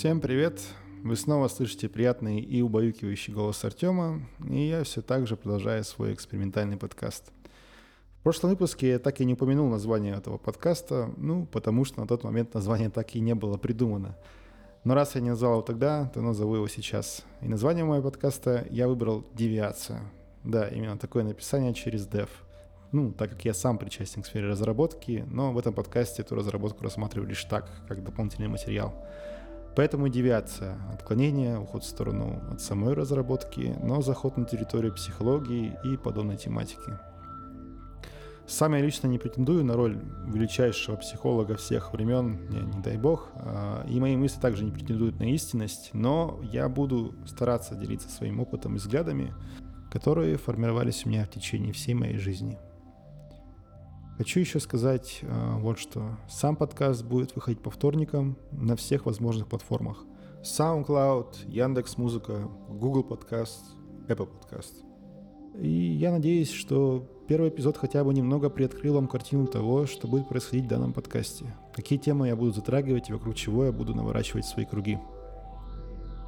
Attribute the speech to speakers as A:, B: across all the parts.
A: Всем привет! Вы снова слышите приятный и убаюкивающий голос Артема, и я все так же продолжаю свой экспериментальный подкаст. В прошлом выпуске я так и не упомянул название этого подкаста, ну, потому что на тот момент название так и не было придумано. Но раз я не назвал его тогда, то назову его сейчас. И название моего подкаста я выбрал «Девиация». Да, именно такое написание через dev. Ну, так как я сам причастен к сфере разработки, но в этом подкасте эту разработку рассматриваю лишь так, как дополнительный материал. Поэтому девиация, отклонение, уход в сторону от самой разработки, но заход на территорию психологии и подобной тематики. Сам я лично не претендую на роль величайшего психолога всех времен, не, не дай бог, а, и мои мысли также не претендуют на истинность, но я буду стараться делиться своим опытом и взглядами, которые формировались у меня в течение всей моей жизни – Хочу еще сказать э, вот что. Сам подкаст будет выходить по вторникам на всех возможных платформах. SoundCloud, Яндекс Музыка, Google Подкаст, Apple Подкаст. И я надеюсь, что первый эпизод хотя бы немного приоткрыл вам картину того, что будет происходить в данном подкасте. Какие темы я буду затрагивать и вокруг чего я буду наворачивать свои круги.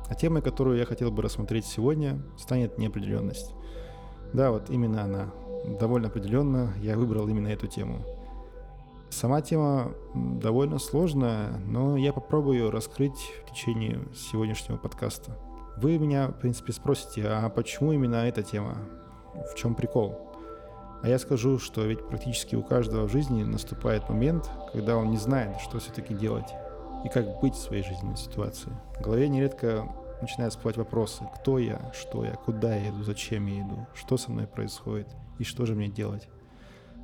A: А темой, которую я хотел бы рассмотреть сегодня, станет неопределенность. Да, вот именно она, довольно определенно я выбрал именно эту тему. Сама тема довольно сложная, но я попробую ее раскрыть в течение сегодняшнего подкаста. Вы меня, в принципе, спросите, а почему именно эта тема? В чем прикол? А я скажу, что ведь практически у каждого в жизни наступает момент, когда он не знает, что все-таки делать и как быть в своей жизненной ситуации. В голове нередко начинают всплывать вопросы. Кто я? Что я? Куда я иду? Зачем я иду? Что со мной происходит? И что же мне делать?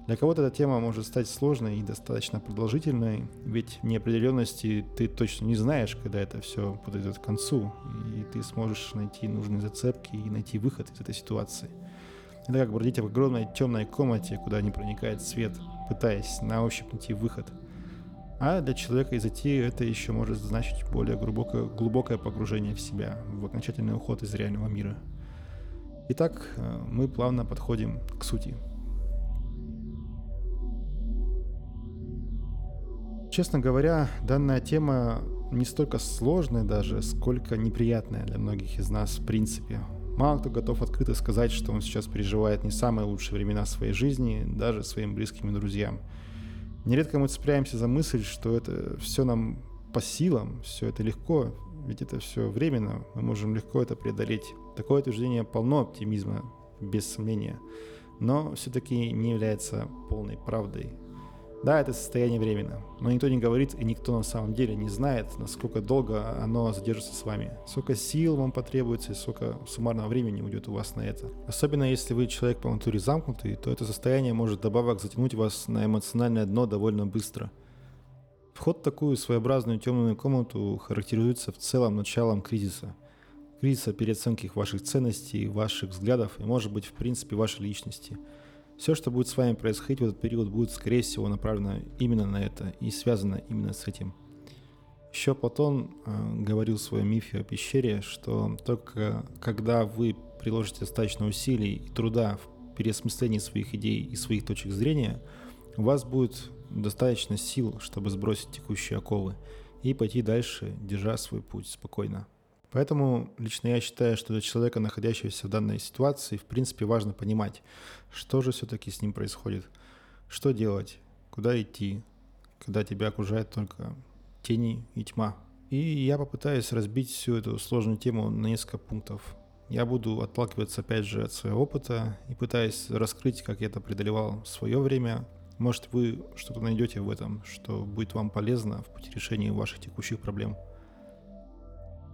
A: Для кого-то эта тема может стать сложной и достаточно продолжительной, ведь неопределенности ты точно не знаешь, когда это все подойдет к концу, и ты сможешь найти нужные зацепки и найти выход из этой ситуации. Это как бродить в огромной темной комнате, куда не проникает свет, пытаясь на ощупь найти выход – а для человека из IT это еще может значить более глубокое, глубокое погружение в себя, в окончательный уход из реального мира. Итак, э, мы плавно подходим к сути. Честно говоря, данная тема не столько сложная даже, сколько неприятная для многих из нас в принципе. Мало кто готов открыто сказать, что он сейчас переживает не самые лучшие времена своей жизни, даже своим близким и друзьям. Нередко мы цепляемся за мысль, что это все нам по силам, все это легко, ведь это все временно, мы можем легко это преодолеть. Такое утверждение полно оптимизма, без сомнения, но все-таки не является полной правдой. Да, это состояние временно, но никто не говорит и никто на самом деле не знает, насколько долго оно задержится с вами, сколько сил вам потребуется и сколько суммарного времени уйдет у вас на это. Особенно если вы человек по натуре замкнутый, то это состояние может добавок затянуть вас на эмоциональное дно довольно быстро. Вход в такую своеобразную темную комнату характеризуется в целом началом кризиса. Кризиса переоценки ваших ценностей, ваших взглядов и, может быть, в принципе, вашей личности – все, что будет с вами происходить в этот период, будет, скорее всего, направлено именно на это и связано именно с этим. Еще Платон э, говорил в своем мифе о пещере, что только когда вы приложите достаточно усилий и труда в переосмыслении своих идей и своих точек зрения, у вас будет достаточно сил, чтобы сбросить текущие оковы и пойти дальше, держа свой путь спокойно. Поэтому лично я считаю, что для человека, находящегося в данной ситуации, в принципе важно понимать, что же все-таки с ним происходит, что делать, куда идти, когда тебя окружает только тени и тьма. И я попытаюсь разбить всю эту сложную тему на несколько пунктов. Я буду отталкиваться опять же от своего опыта и пытаясь раскрыть, как я это преодолевал в свое время. Может вы что-то найдете в этом, что будет вам полезно в пути решения ваших текущих проблем.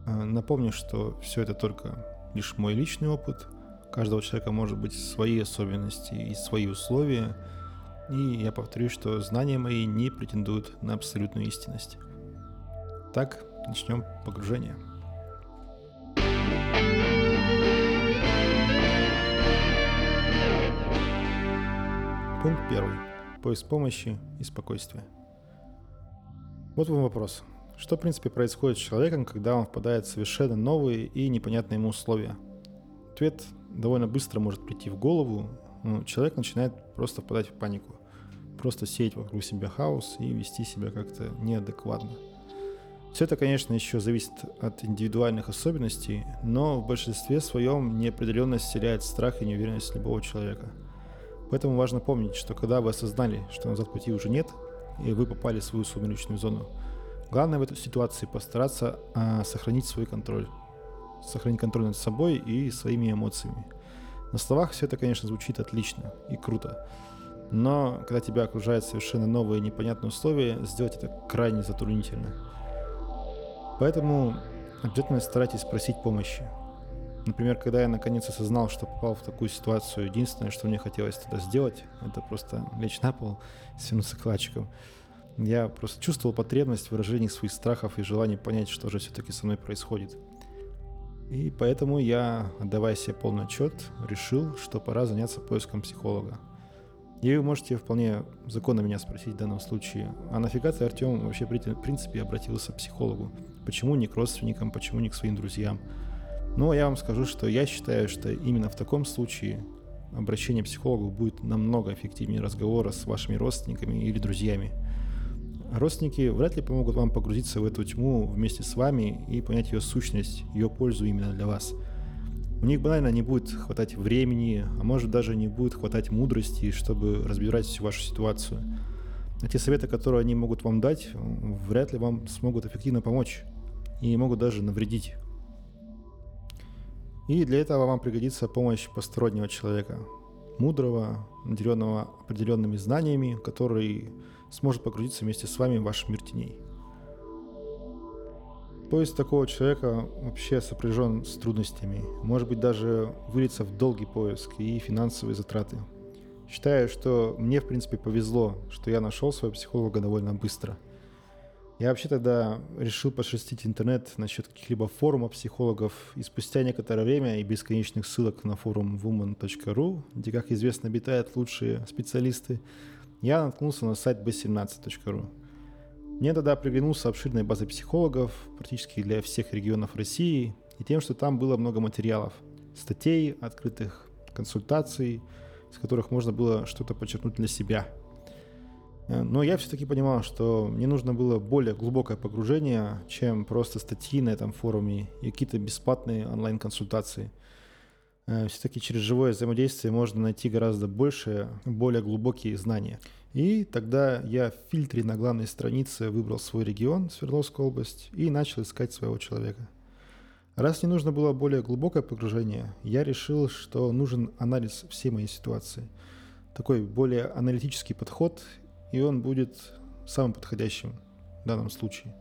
A: Э, напомню, что все это только лишь мой личный опыт. У каждого человека может быть свои особенности и свои условия. И я повторю, что знания мои не претендуют на абсолютную истинность. Так, начнем погружение. Пункт первый. Поиск помощи и спокойствия. Вот вам вопрос. Что, в принципе, происходит с человеком, когда он впадает в совершенно новые и непонятные ему условия? Ответ довольно быстро может прийти в голову. Ну, человек начинает просто впадать в панику. Просто сеять вокруг себя хаос и вести себя как-то неадекватно. Все это, конечно, еще зависит от индивидуальных особенностей, но в большинстве своем неопределенность вселяет страх и неуверенность любого человека. Поэтому важно помнить, что когда вы осознали, что назад пути уже нет, и вы попали в свою сумеречную зону, главное в этой ситуации постараться а, сохранить свой контроль. Сохранить контроль над собой и своими эмоциями. На словах все это, конечно, звучит отлично и круто. Но когда тебя окружают совершенно новые непонятные условия, сделать это крайне затруднительно – Поэтому обязательно старайтесь просить помощи. Например, когда я наконец осознал, что попал в такую ситуацию, единственное, что мне хотелось тогда сделать, это просто лечь на пол, свернуться калачиком. Я просто чувствовал потребность в выражении своих страхов и желание понять, что же все-таки со мной происходит. И поэтому я, отдавая себе полный отчет, решил, что пора заняться поиском психолога. И вы можете вполне законно меня спросить в данном случае, а нафига ты, Артем, вообще в принципе обратился к психологу? Почему не к родственникам, почему не к своим друзьям? Ну, я вам скажу, что я считаю, что именно в таком случае обращение к психологу будет намного эффективнее разговора с вашими родственниками или друзьями. Родственники вряд ли помогут вам погрузиться в эту тьму вместе с вами и понять ее сущность, ее пользу именно для вас – у них банально не будет хватать времени, а может даже не будет хватать мудрости, чтобы разбирать всю вашу ситуацию. А те советы, которые они могут вам дать, вряд ли вам смогут эффективно помочь и могут даже навредить. И для этого вам пригодится помощь постороннего человека, мудрого, наделенного определенными знаниями, который сможет погрузиться вместе с вами в ваш мир теней. Поиск такого человека вообще сопряжен с трудностями. Может быть, даже выльется в долгий поиск и финансовые затраты. Считаю, что мне, в принципе, повезло, что я нашел своего психолога довольно быстро. Я вообще тогда решил пошерстить интернет насчет каких-либо форумов психологов, и спустя некоторое время и бесконечных ссылок на форум woman.ru, где, как известно, обитают лучшие специалисты, я наткнулся на сайт b17.ru. Мне тогда приглянулся обширной базой психологов практически для всех регионов России и тем, что там было много материалов, статей, открытых консультаций, из которых можно было что-то подчеркнуть для себя. Э, но я все-таки понимал, что мне нужно было более глубокое погружение, чем просто статьи на этом форуме и какие-то бесплатные онлайн-консультации. Э, все-таки через живое взаимодействие можно найти гораздо больше, более глубокие знания – и тогда я в фильтре на главной странице выбрал свой регион, Свердловскую область, и начал искать своего человека. Раз не нужно было более глубокое погружение, я решил, что нужен анализ всей моей ситуации. Такой более аналитический подход, и он будет самым подходящим в данном случае.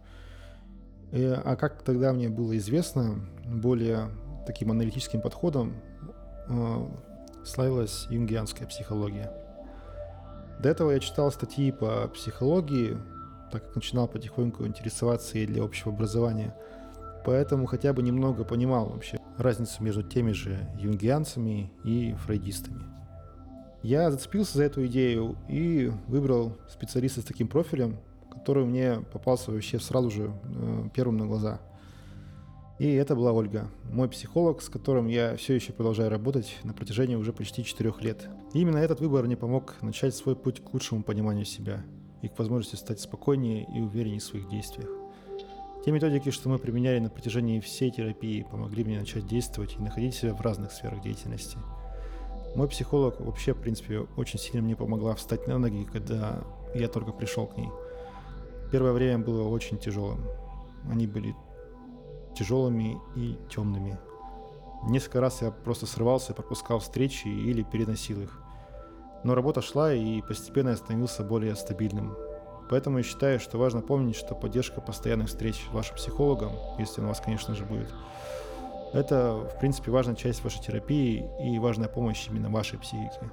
A: И, а как тогда мне было известно, более таким аналитическим подходом э, славилась юнгианская психология – до этого я читал статьи по психологии, так как начинал потихоньку интересоваться и для общего образования. Поэтому хотя бы немного понимал вообще разницу между теми же юнгианцами и фрейдистами. Я зацепился за эту идею и выбрал специалиста с таким профилем, который мне попался вообще сразу же э, первым на глаза – и это была Ольга, мой психолог, с которым я все еще продолжаю работать на протяжении уже почти четырех лет. И именно этот выбор мне помог начать свой путь к лучшему пониманию себя и к возможности стать спокойнее и увереннее в своих действиях. Те методики, что мы применяли на протяжении всей терапии, помогли мне начать действовать и находить себя в разных сферах деятельности. Мой психолог вообще, в принципе, очень сильно мне помогла встать на ноги, когда я только пришел к ней. Первое время было очень тяжелым. Они были тяжелыми и темными. Несколько раз я просто срывался, пропускал встречи или переносил их. Но работа шла и постепенно я становился более стабильным. Поэтому я считаю, что важно помнить, что поддержка постоянных встреч с вашим психологом, если он у вас, конечно же, будет, это, в принципе, важная часть вашей терапии и важная помощь именно вашей психике.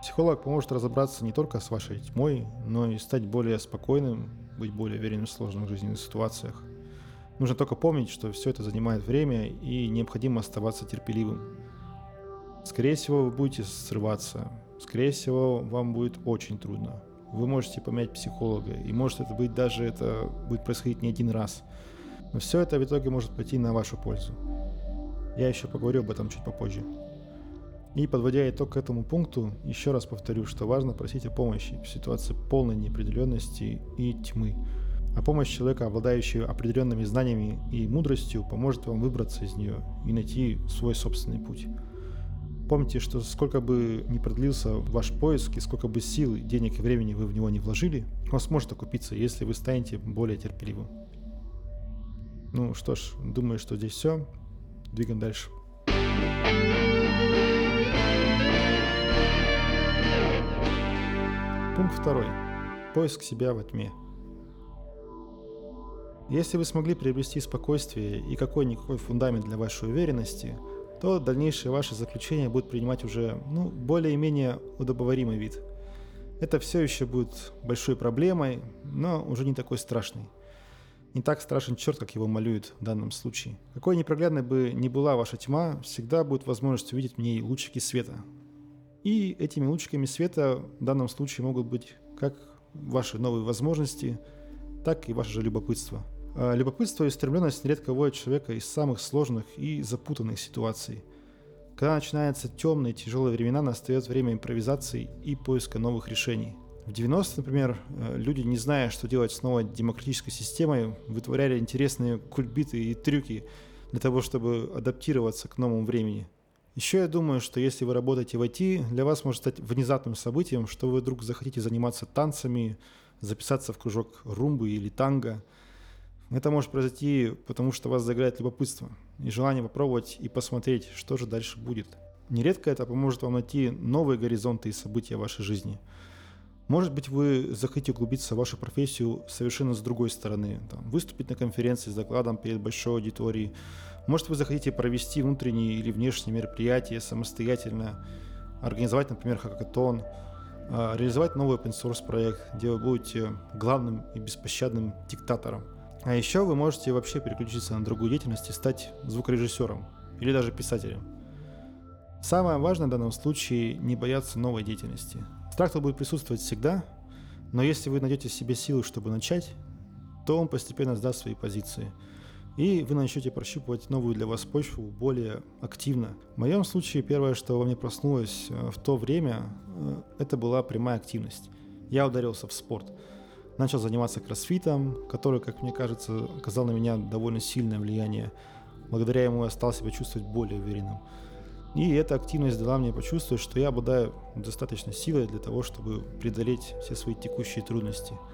A: Психолог поможет разобраться не только с вашей тьмой, но и стать более спокойным, быть более уверенным в сложных жизненных ситуациях. Нужно только помнить, что все это занимает время и необходимо оставаться терпеливым. Скорее всего, вы будете срываться. Скорее всего, вам будет очень трудно. Вы можете поменять психолога, и может это быть даже это будет происходить не один раз. Но все это в итоге может пойти на вашу пользу. Я еще поговорю об этом чуть попозже. И подводя итог к этому пункту, еще раз повторю, что важно просить о помощи в ситуации полной неопределенности и тьмы. А помощь человека, обладающего определенными знаниями и мудростью, поможет вам выбраться из нее и найти свой собственный путь. Помните, что сколько бы ни продлился ваш поиск и сколько бы сил, денег и времени вы в него не вложили, он сможет окупиться, если вы станете более терпеливым. Ну что ж, думаю, что здесь все. Двигаем дальше. Пункт второй. Поиск себя во тьме. Если вы смогли приобрести спокойствие и какой-никакой фундамент для вашей уверенности, то дальнейшее ваше заключение будет принимать уже ну, более-менее удобоваримый вид. Это все еще будет большой проблемой, но уже не такой страшной. Не так страшен черт, как его малюют в данном случае. Какой непроглядной бы ни была ваша тьма, всегда будет возможность увидеть в ней лучики света, и этими лучиками света в данном случае могут быть как ваши новые возможности, так и ваше же любопытство. А любопытство и стремленность нередко вводят человека из самых сложных и запутанных ситуаций. Когда начинаются темные, тяжелые времена, настает время импровизации и поиска новых решений. В 90-е, например, э, люди, не зная, что делать с новой демократической системой, вытворяли интересные кульбиты и трюки для того, чтобы адаптироваться к новому времени – еще я думаю, что если вы работаете в IT, для вас может стать внезапным событием, что вы вдруг захотите заниматься танцами, записаться в кружок румбы или танго. Это может произойти, потому что вас заиграет любопытство и желание попробовать и посмотреть, что же дальше будет. Нередко это поможет вам найти новые горизонты и события вашей жизни. Может быть, вы захотите углубиться в вашу профессию совершенно с другой стороны, там, выступить на конференции с докладом перед большой аудиторией, может, вы захотите провести внутренние или внешние мероприятия самостоятельно, организовать, например, хакатон, а, реализовать новый open source проект, где вы будете главным и беспощадным диктатором. А еще вы можете вообще переключиться на другую деятельность и стать звукорежиссером или даже писателем. Самое важное в данном случае не бояться новой деятельности. Страх будет присутствовать всегда, но если вы найдете себе силы, чтобы начать, то он постепенно сдаст свои позиции – и вы начнете прощупывать новую для вас почву более активно. В моем случае первое, что во мне проснулось э, в то время, э, это была прямая активность. Я ударился в спорт. Начал заниматься кроссфитом, который, как мне кажется, оказал на меня довольно сильное влияние. Благодаря ему я стал себя чувствовать более уверенным. И эта активность дала мне почувствовать, что я обладаю достаточно силой для того, чтобы преодолеть все свои текущие трудности –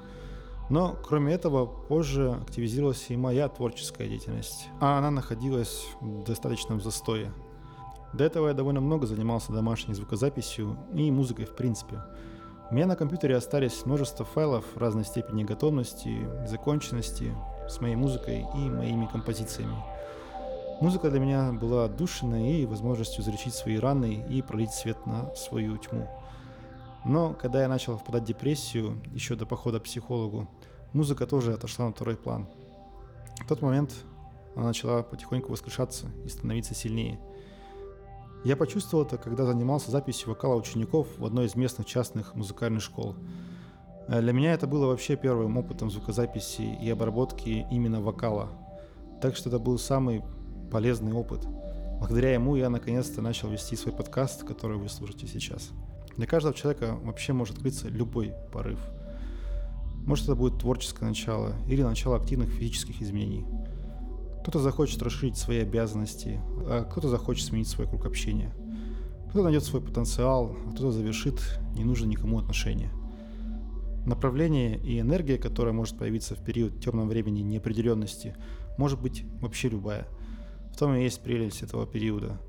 A: но, кроме этого, позже активизировалась и моя творческая деятельность, а она находилась в достаточном застое. До этого я довольно много занимался домашней звукозаписью и музыкой в принципе. У меня на компьютере остались множество файлов разной степени готовности, законченности с моей музыкой и моими композициями. Музыка для меня была отдушиной и возможностью залечить свои раны и пролить свет на свою тьму. Но когда я начал впадать в депрессию, еще до похода к психологу, музыка тоже отошла на второй план. В тот момент она начала потихоньку воскрешаться и становиться сильнее. Я почувствовал это, когда занимался записью вокала учеников в одной из местных частных музыкальных школ. Э, для меня это было вообще первым опытом звукозаписи и обработки именно вокала. Так что это был самый полезный опыт. Благодаря ему я наконец-то начал вести свой подкаст, который вы слушаете сейчас. Для каждого человека вообще может открыться любой порыв. Может это будет творческое начало или начало активных физических изменений. Кто-то захочет расширить свои обязанности, а кто-то захочет сменить свой круг общения. Кто-то найдет свой потенциал, а кто-то завершит ненужные никому отношения. Направление и энергия, которая может появиться в период темного времени неопределенности, может быть вообще любая. В том и есть прелесть этого периода –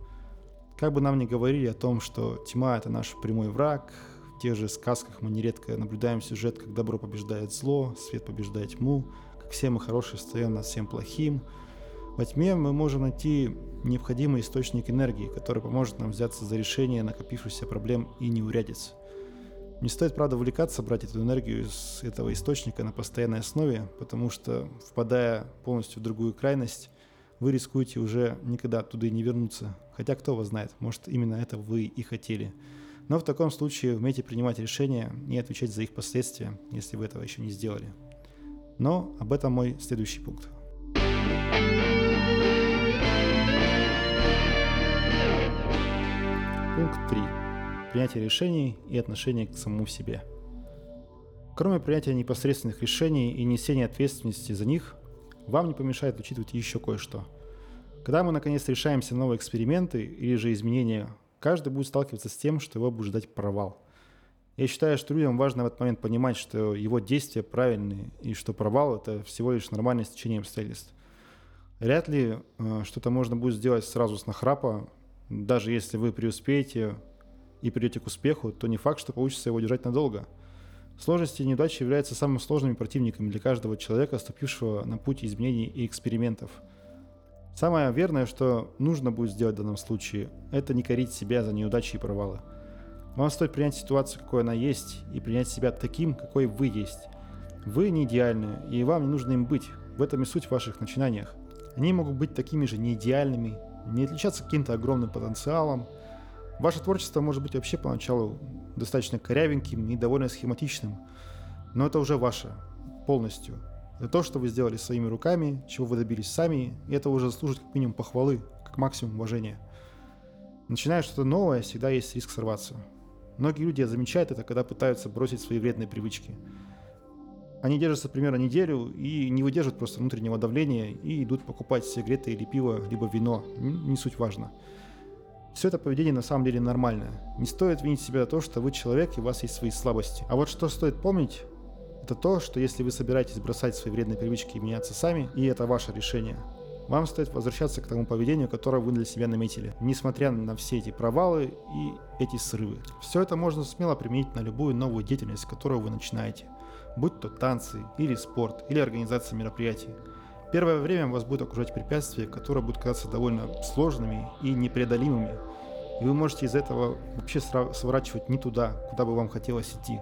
A: как бы нам ни говорили о том, что тьма — это наш прямой враг, в тех же сказках мы нередко наблюдаем сюжет, как добро побеждает зло, свет побеждает тьму, как все мы хорошие стоим над всем плохим. Во тьме мы можем найти необходимый источник энергии, который поможет нам взяться за решение накопившихся проблем и не урядиться. Не стоит, правда, увлекаться брать эту энергию из этого источника на постоянной основе, потому что, впадая полностью в другую крайность, вы рискуете уже никогда оттуда и не вернуться. Хотя кто вас знает, может именно это вы и хотели. Но в таком случае умейте принимать решения и отвечать за их последствия, если вы этого еще не сделали. Но об этом мой следующий пункт. Пункт 3. Принятие решений и отношение к самому себе. Кроме принятия непосредственных решений и несения ответственности за них, вам не помешает учитывать еще кое-что. Когда мы наконец решаемся на новые эксперименты или же изменения, каждый будет сталкиваться с тем, что его будет ждать провал. Я считаю, что людям важно в этот момент понимать, что его действия правильные и что провал – это всего лишь нормальное стечение обстоятельств. Вряд ли э, что-то можно будет сделать сразу с нахрапа, даже если вы преуспеете и придете к успеху, то не факт, что получится его держать надолго. Сложности и неудачи являются самыми сложными противниками для каждого человека, ступившего на путь изменений и экспериментов. Самое верное, что нужно будет сделать в данном случае, это не корить себя за неудачи и провалы. Вам стоит принять ситуацию, какой она есть, и принять себя таким, какой вы есть. Вы не идеальны, и вам не нужно им быть. В этом и суть в ваших начинаниях. Они могут быть такими же неидеальными, не отличаться каким-то огромным потенциалом. Ваше творчество может быть вообще поначалу достаточно корявеньким и довольно схематичным, но это уже ваше полностью. Это то, что вы сделали своими руками, чего вы добились сами, и это уже заслужит как минимум похвалы, как максимум уважения. Начиная что-то новое, всегда есть риск сорваться. Многие люди замечают это, когда пытаются бросить свои вредные привычки. Они держатся примерно неделю и не выдерживают просто внутреннего давления и идут покупать сигареты или пиво, либо вино. Не суть важно. Все это поведение на самом деле нормальное. Не стоит винить себя за то, что вы человек и у вас есть свои слабости. А вот что стоит помнить, это то, что если вы собираетесь бросать свои вредные привычки и меняться сами, и это ваше решение, вам стоит возвращаться к тому поведению, которое вы для себя наметили, несмотря на все эти провалы и эти срывы. Все это можно смело применить на любую новую деятельность, которую вы начинаете, будь то танцы, или спорт, или организация мероприятий. Первое время вас будут окружать препятствия, которые будут казаться довольно сложными и непреодолимыми. И вы можете из этого вообще сворачивать не туда, куда бы вам хотелось идти.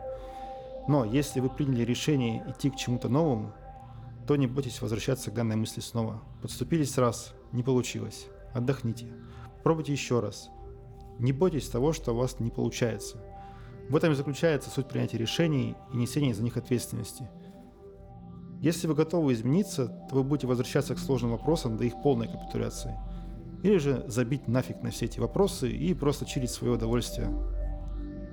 A: Но если вы приняли решение идти к чему-то новому, то не бойтесь возвращаться к данной мысли снова. Подступились раз, не получилось. Отдохните. Пробуйте еще раз. Не бойтесь того, что у вас не получается. В этом и заключается суть принятия решений и несения за них ответственности – если вы готовы измениться, то вы будете возвращаться к сложным вопросам до их полной капитуляции. Или же забить нафиг на все эти вопросы и просто чилить свое удовольствие.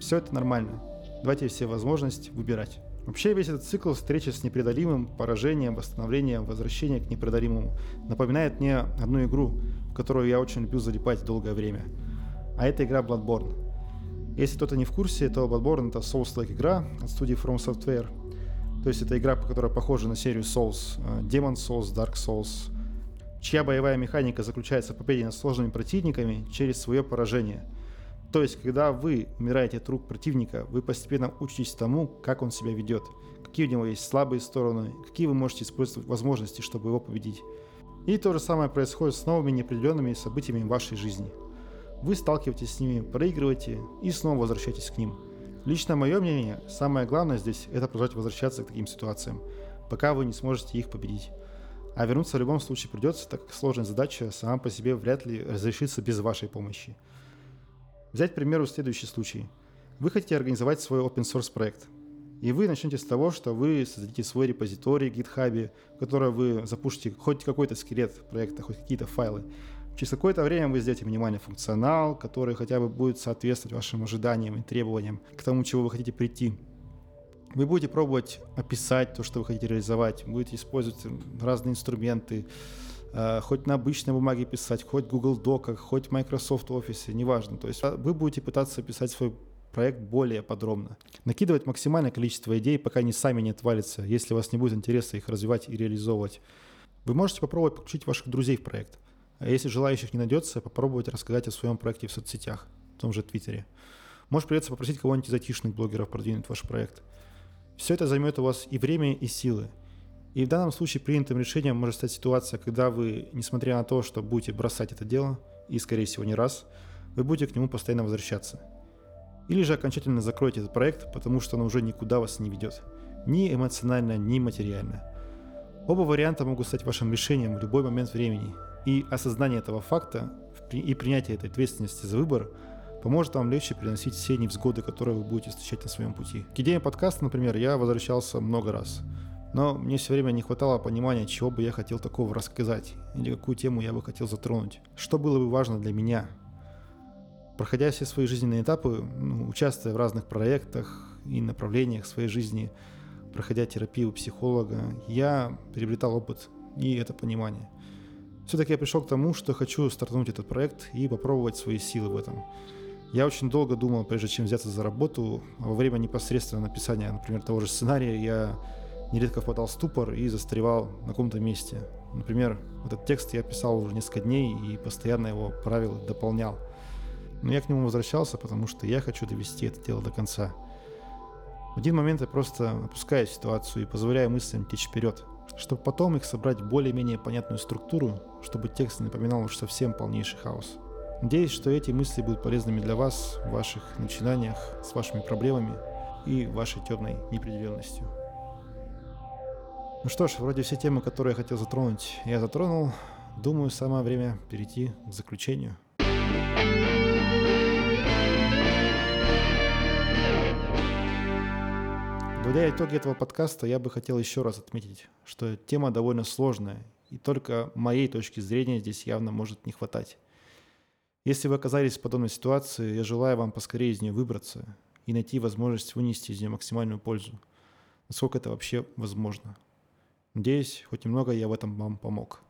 A: Все это нормально. Давайте все возможность выбирать. Вообще весь этот цикл встречи с непреодолимым, поражением, восстановлением, возвращением к непреодолимому напоминает мне одну игру, в которую я очень любил залипать долгое время. А это игра Bloodborne. Если кто-то не в курсе, то Bloodborne это Souls-like игра от студии From Software – то есть это игра, которая похожа на серию Souls, э, Demon Souls, Dark Souls, чья боевая механика заключается в победе над сложными противниками через свое поражение. То есть, когда вы умираете от рук противника, вы постепенно учитесь тому, как он себя ведет, какие у него есть слабые стороны, какие вы можете использовать возможности, чтобы его победить. И то же самое происходит с новыми неопределенными событиями в вашей жизни. Вы сталкиваетесь с ними, проигрываете и снова возвращаетесь к ним – Лично мое мнение, самое главное здесь – это продолжать возвращаться к таким ситуациям, пока вы не сможете их победить. А вернуться в любом случае придется, так как сложная задача сама по себе вряд ли разрешится без вашей помощи. Взять, к примеру, следующий случай. Вы хотите организовать свой open source проект. И вы начнете с того, что вы создадите свой репозиторий в GitHub, в который вы запустите хоть какой-то скелет проекта, хоть какие-то файлы. Через какое-то время вы сделаете минимальный функционал, который хотя бы будет соответствовать вашим ожиданиям и требованиям к тому, чего вы хотите прийти. Вы будете пробовать описать то, что вы хотите реализовать, будете использовать разные инструменты, э, хоть на обычной бумаге писать, хоть Google Доках, хоть Microsoft Office, неважно. То есть э, вы будете пытаться описать свой проект более подробно. Накидывать максимальное количество идей, пока они сами не отвалятся, если у вас не будет интереса их развивать и реализовывать. Вы можете попробовать подключить ваших друзей в проект. А если желающих не найдется, попробовать рассказать о своем проекте в соцсетях, в том же Твиттере. Может придется попросить кого-нибудь из айтишных блогеров продвинуть ваш проект. Все это займет у вас и время, и силы. И в данном случае принятым решением может стать ситуация, когда вы, несмотря на то, что будете бросать это дело, и, скорее всего, не раз, вы будете к нему постоянно возвращаться. Или же окончательно закроете этот проект, потому что он уже никуда вас не ведет. Ни эмоционально, ни материально. Оба варианта могут стать вашим решением в любой момент времени, и осознание этого факта и принятие этой ответственности за выбор поможет вам легче переносить все невзгоды, которые вы будете встречать на своем пути. К идеям подкаста, например, я возвращался много раз. Но мне все время не хватало понимания, чего бы я хотел такого рассказать, или какую тему я бы хотел затронуть, что было бы важно для меня. Проходя все свои жизненные этапы, ну, участвуя в разных проектах и направлениях своей жизни, проходя терапию у психолога, я приобретал опыт и это понимание. Все-таки я пришел к тому, что хочу стартануть этот проект и попробовать свои силы в этом. Я очень долго думал, прежде чем взяться за работу. Во время непосредственного написания, например, того же сценария, я нередко впадал в ступор и застревал на каком-то месте. Например, этот текст я писал уже несколько дней и постоянно его правил дополнял. Но я к нему возвращался, потому что я хочу довести это дело до конца. В один момент я просто опускаю ситуацию и позволяю мыслям течь вперед, чтобы потом их собрать в более-менее понятную структуру, чтобы текст не напоминал уж совсем полнейший хаос. Надеюсь, что эти мысли будут полезными для вас в ваших начинаниях с вашими проблемами и вашей темной неопределенностью. Ну что ж, вроде все темы, которые я хотел затронуть, я затронул. Думаю, самое время перейти к заключению. Подводя итоги этого подкаста, я бы хотел еще раз отметить, что тема довольно сложная, и только моей точки зрения здесь явно может не хватать. Если вы оказались в подобной ситуации, я желаю вам поскорее из нее выбраться и найти возможность вынести из нее максимальную пользу, насколько это вообще возможно. Надеюсь, хоть немного я в этом вам помог.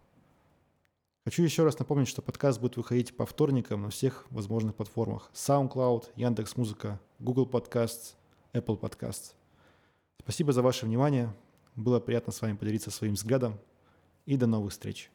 A: Хочу еще раз напомнить, что подкаст будет выходить по вторникам на всех возможных платформах. SoundCloud, Яндекс.Музыка, Google Podcasts, Apple Podcasts. Спасибо за ваше внимание. Было приятно с вами поделиться своим взглядом. И до новых встреч.